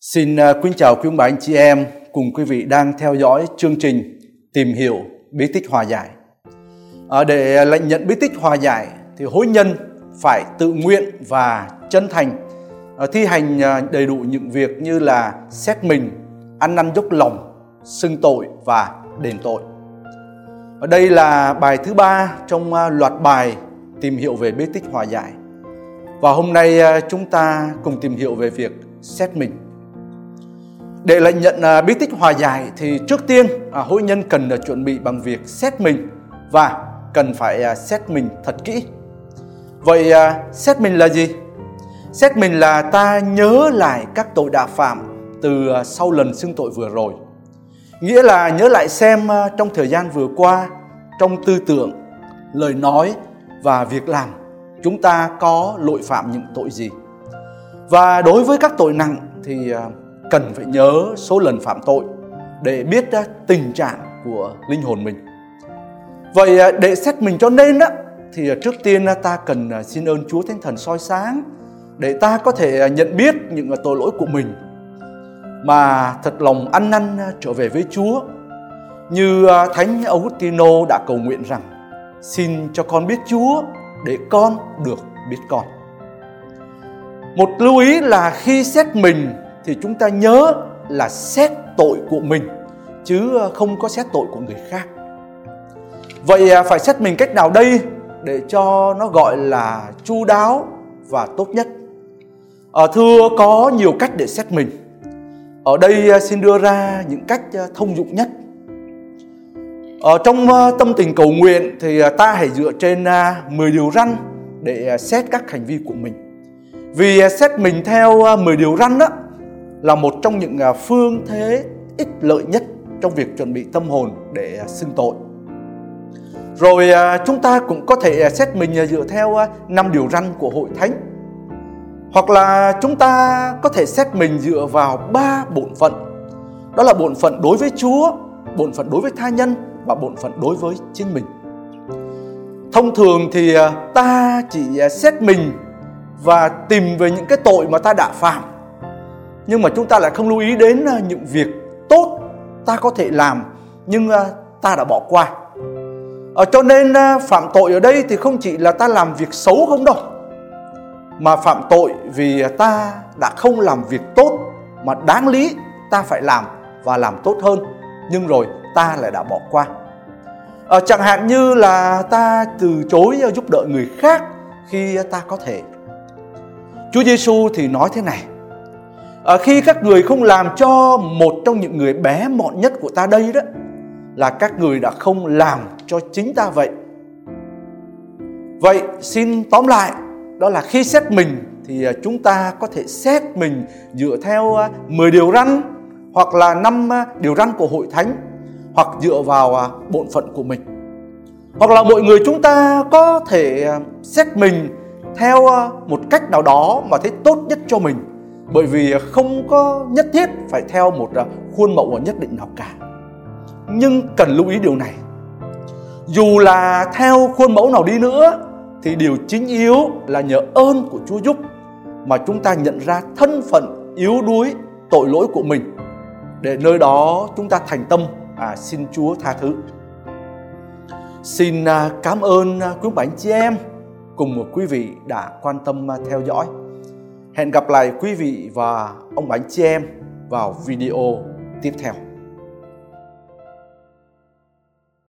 Xin à, kính chào quý ông bà anh chị em cùng quý vị đang theo dõi chương trình tìm hiểu bí tích hòa giải. À, để lãnh nhận bí tích hòa giải thì hối nhân phải tự nguyện và chân thành à, thi hành à, đầy đủ những việc như là xét mình, ăn năn dốc lòng, xưng tội và đền tội. Ở đây là bài thứ ba trong à, loạt bài tìm hiểu về bí tích hòa giải. Và hôm nay chúng ta cùng tìm hiểu về việc xét mình. Để lãnh nhận à, bí tích hòa giải thì trước tiên à, hôn nhân cần à, chuẩn bị bằng việc xét mình và cần phải à, xét mình thật kỹ. Vậy à, xét mình là gì? Xét mình là ta nhớ lại các tội đã phạm từ sau lần xưng tội vừa rồi. Nghĩa là nhớ lại xem trong thời gian vừa qua, trong tư tưởng, lời nói và việc làm chúng ta có lỗi phạm những tội gì. Và đối với các tội nặng thì cần phải nhớ số lần phạm tội để biết tình trạng của linh hồn mình. Vậy à, để xét mình cho nên đó thì à, trước tiên ta cần à, xin ơn Chúa Thánh Thần soi sáng để ta có thể nhận biết những tội lỗi của mình mà thật lòng ăn năn trở về với Chúa. Như Thánh Augustino đã cầu nguyện rằng, xin cho con biết Chúa để con được biết con. Một lưu ý là khi xét mình thì chúng ta nhớ là xét tội của mình, chứ ờ, không có xét tội của người khác. Vậy à, phải xét mình cách nào đây để cho nó gọi là chu đáo và tốt nhất? ở thưa, có nhiều cách để xét mình. Ở đây ờ, xin đưa ra những cách thông dụng nhất. Ở trong tâm tình cầu nguyện thì ta hãy dựa trên à, 10 điều răn để xét các hành vi của mình. Vì xét mình theo 10 điều răn đó là một trong những à, phương thế ích lợi nhất trong việc chuẩn bị tâm hồn để à, xưng tội. Rồi à, chúng ta cũng có thể xét mình dựa theo năm điều răn của hội thánh. Hoặc là chúng ta có thể xét mình dựa vào ba bổn phận. Đó là bổn phận đối với Chúa, bổn phận đối với tha nhân và bổn phận đối với chính mình. Thông thường thì ta chỉ xét mình và tìm về những cái tội mà ta đã phạm nhưng mà chúng ta lại không lưu ý đến à, những việc tốt ta có thể làm nhưng à, ta đã bỏ qua. Ở cho nên à, phạm tội ở đây thì không chỉ là ta làm việc xấu không đâu mà phạm tội vì ta đã không làm việc tốt mà đáng lý ta phải làm và làm tốt hơn nhưng rồi ta lại đã bỏ qua. À, chẳng hạn như là ta từ chối giúp đỡ người khác khi ta có thể. Chúa Giêsu thì nói thế này à, khi các người không làm cho một trong những người bé mọn nhất của ta đây đó là các người đã không làm cho chính ta vậy. Vậy xin tóm lại đó là khi xét mình thì ờ, chúng ta có thể xét mình dựa theo ờ, 10 điều răn hoặc là năm điều răn của hội thánh hoặc dựa vào bổn phận của mình. Hoặc là mọi người chúng ta có thể xét mình theo một cách nào đó mà thấy tốt nhất cho mình bởi vì không có nhất thiết phải theo một à, khuôn mẫu nhất định nào cả nhưng cần lưu ý điều này dù là theo khuôn mẫu nào đi nữa thì điều chính yếu là nhờ ơn của Chúa giúp mà chúng ta nhận ra thân phận yếu đuối tội lỗi của mình để nơi đó chúng ta thành tâm à, xin Chúa tha thứ. Xin à, cảm ơn à, quý bạn chị em cùng một quý vị đã quan tâm theo dõi. Hẹn gặp lại quý vị và ông bà anh chị em vào video tiếp theo.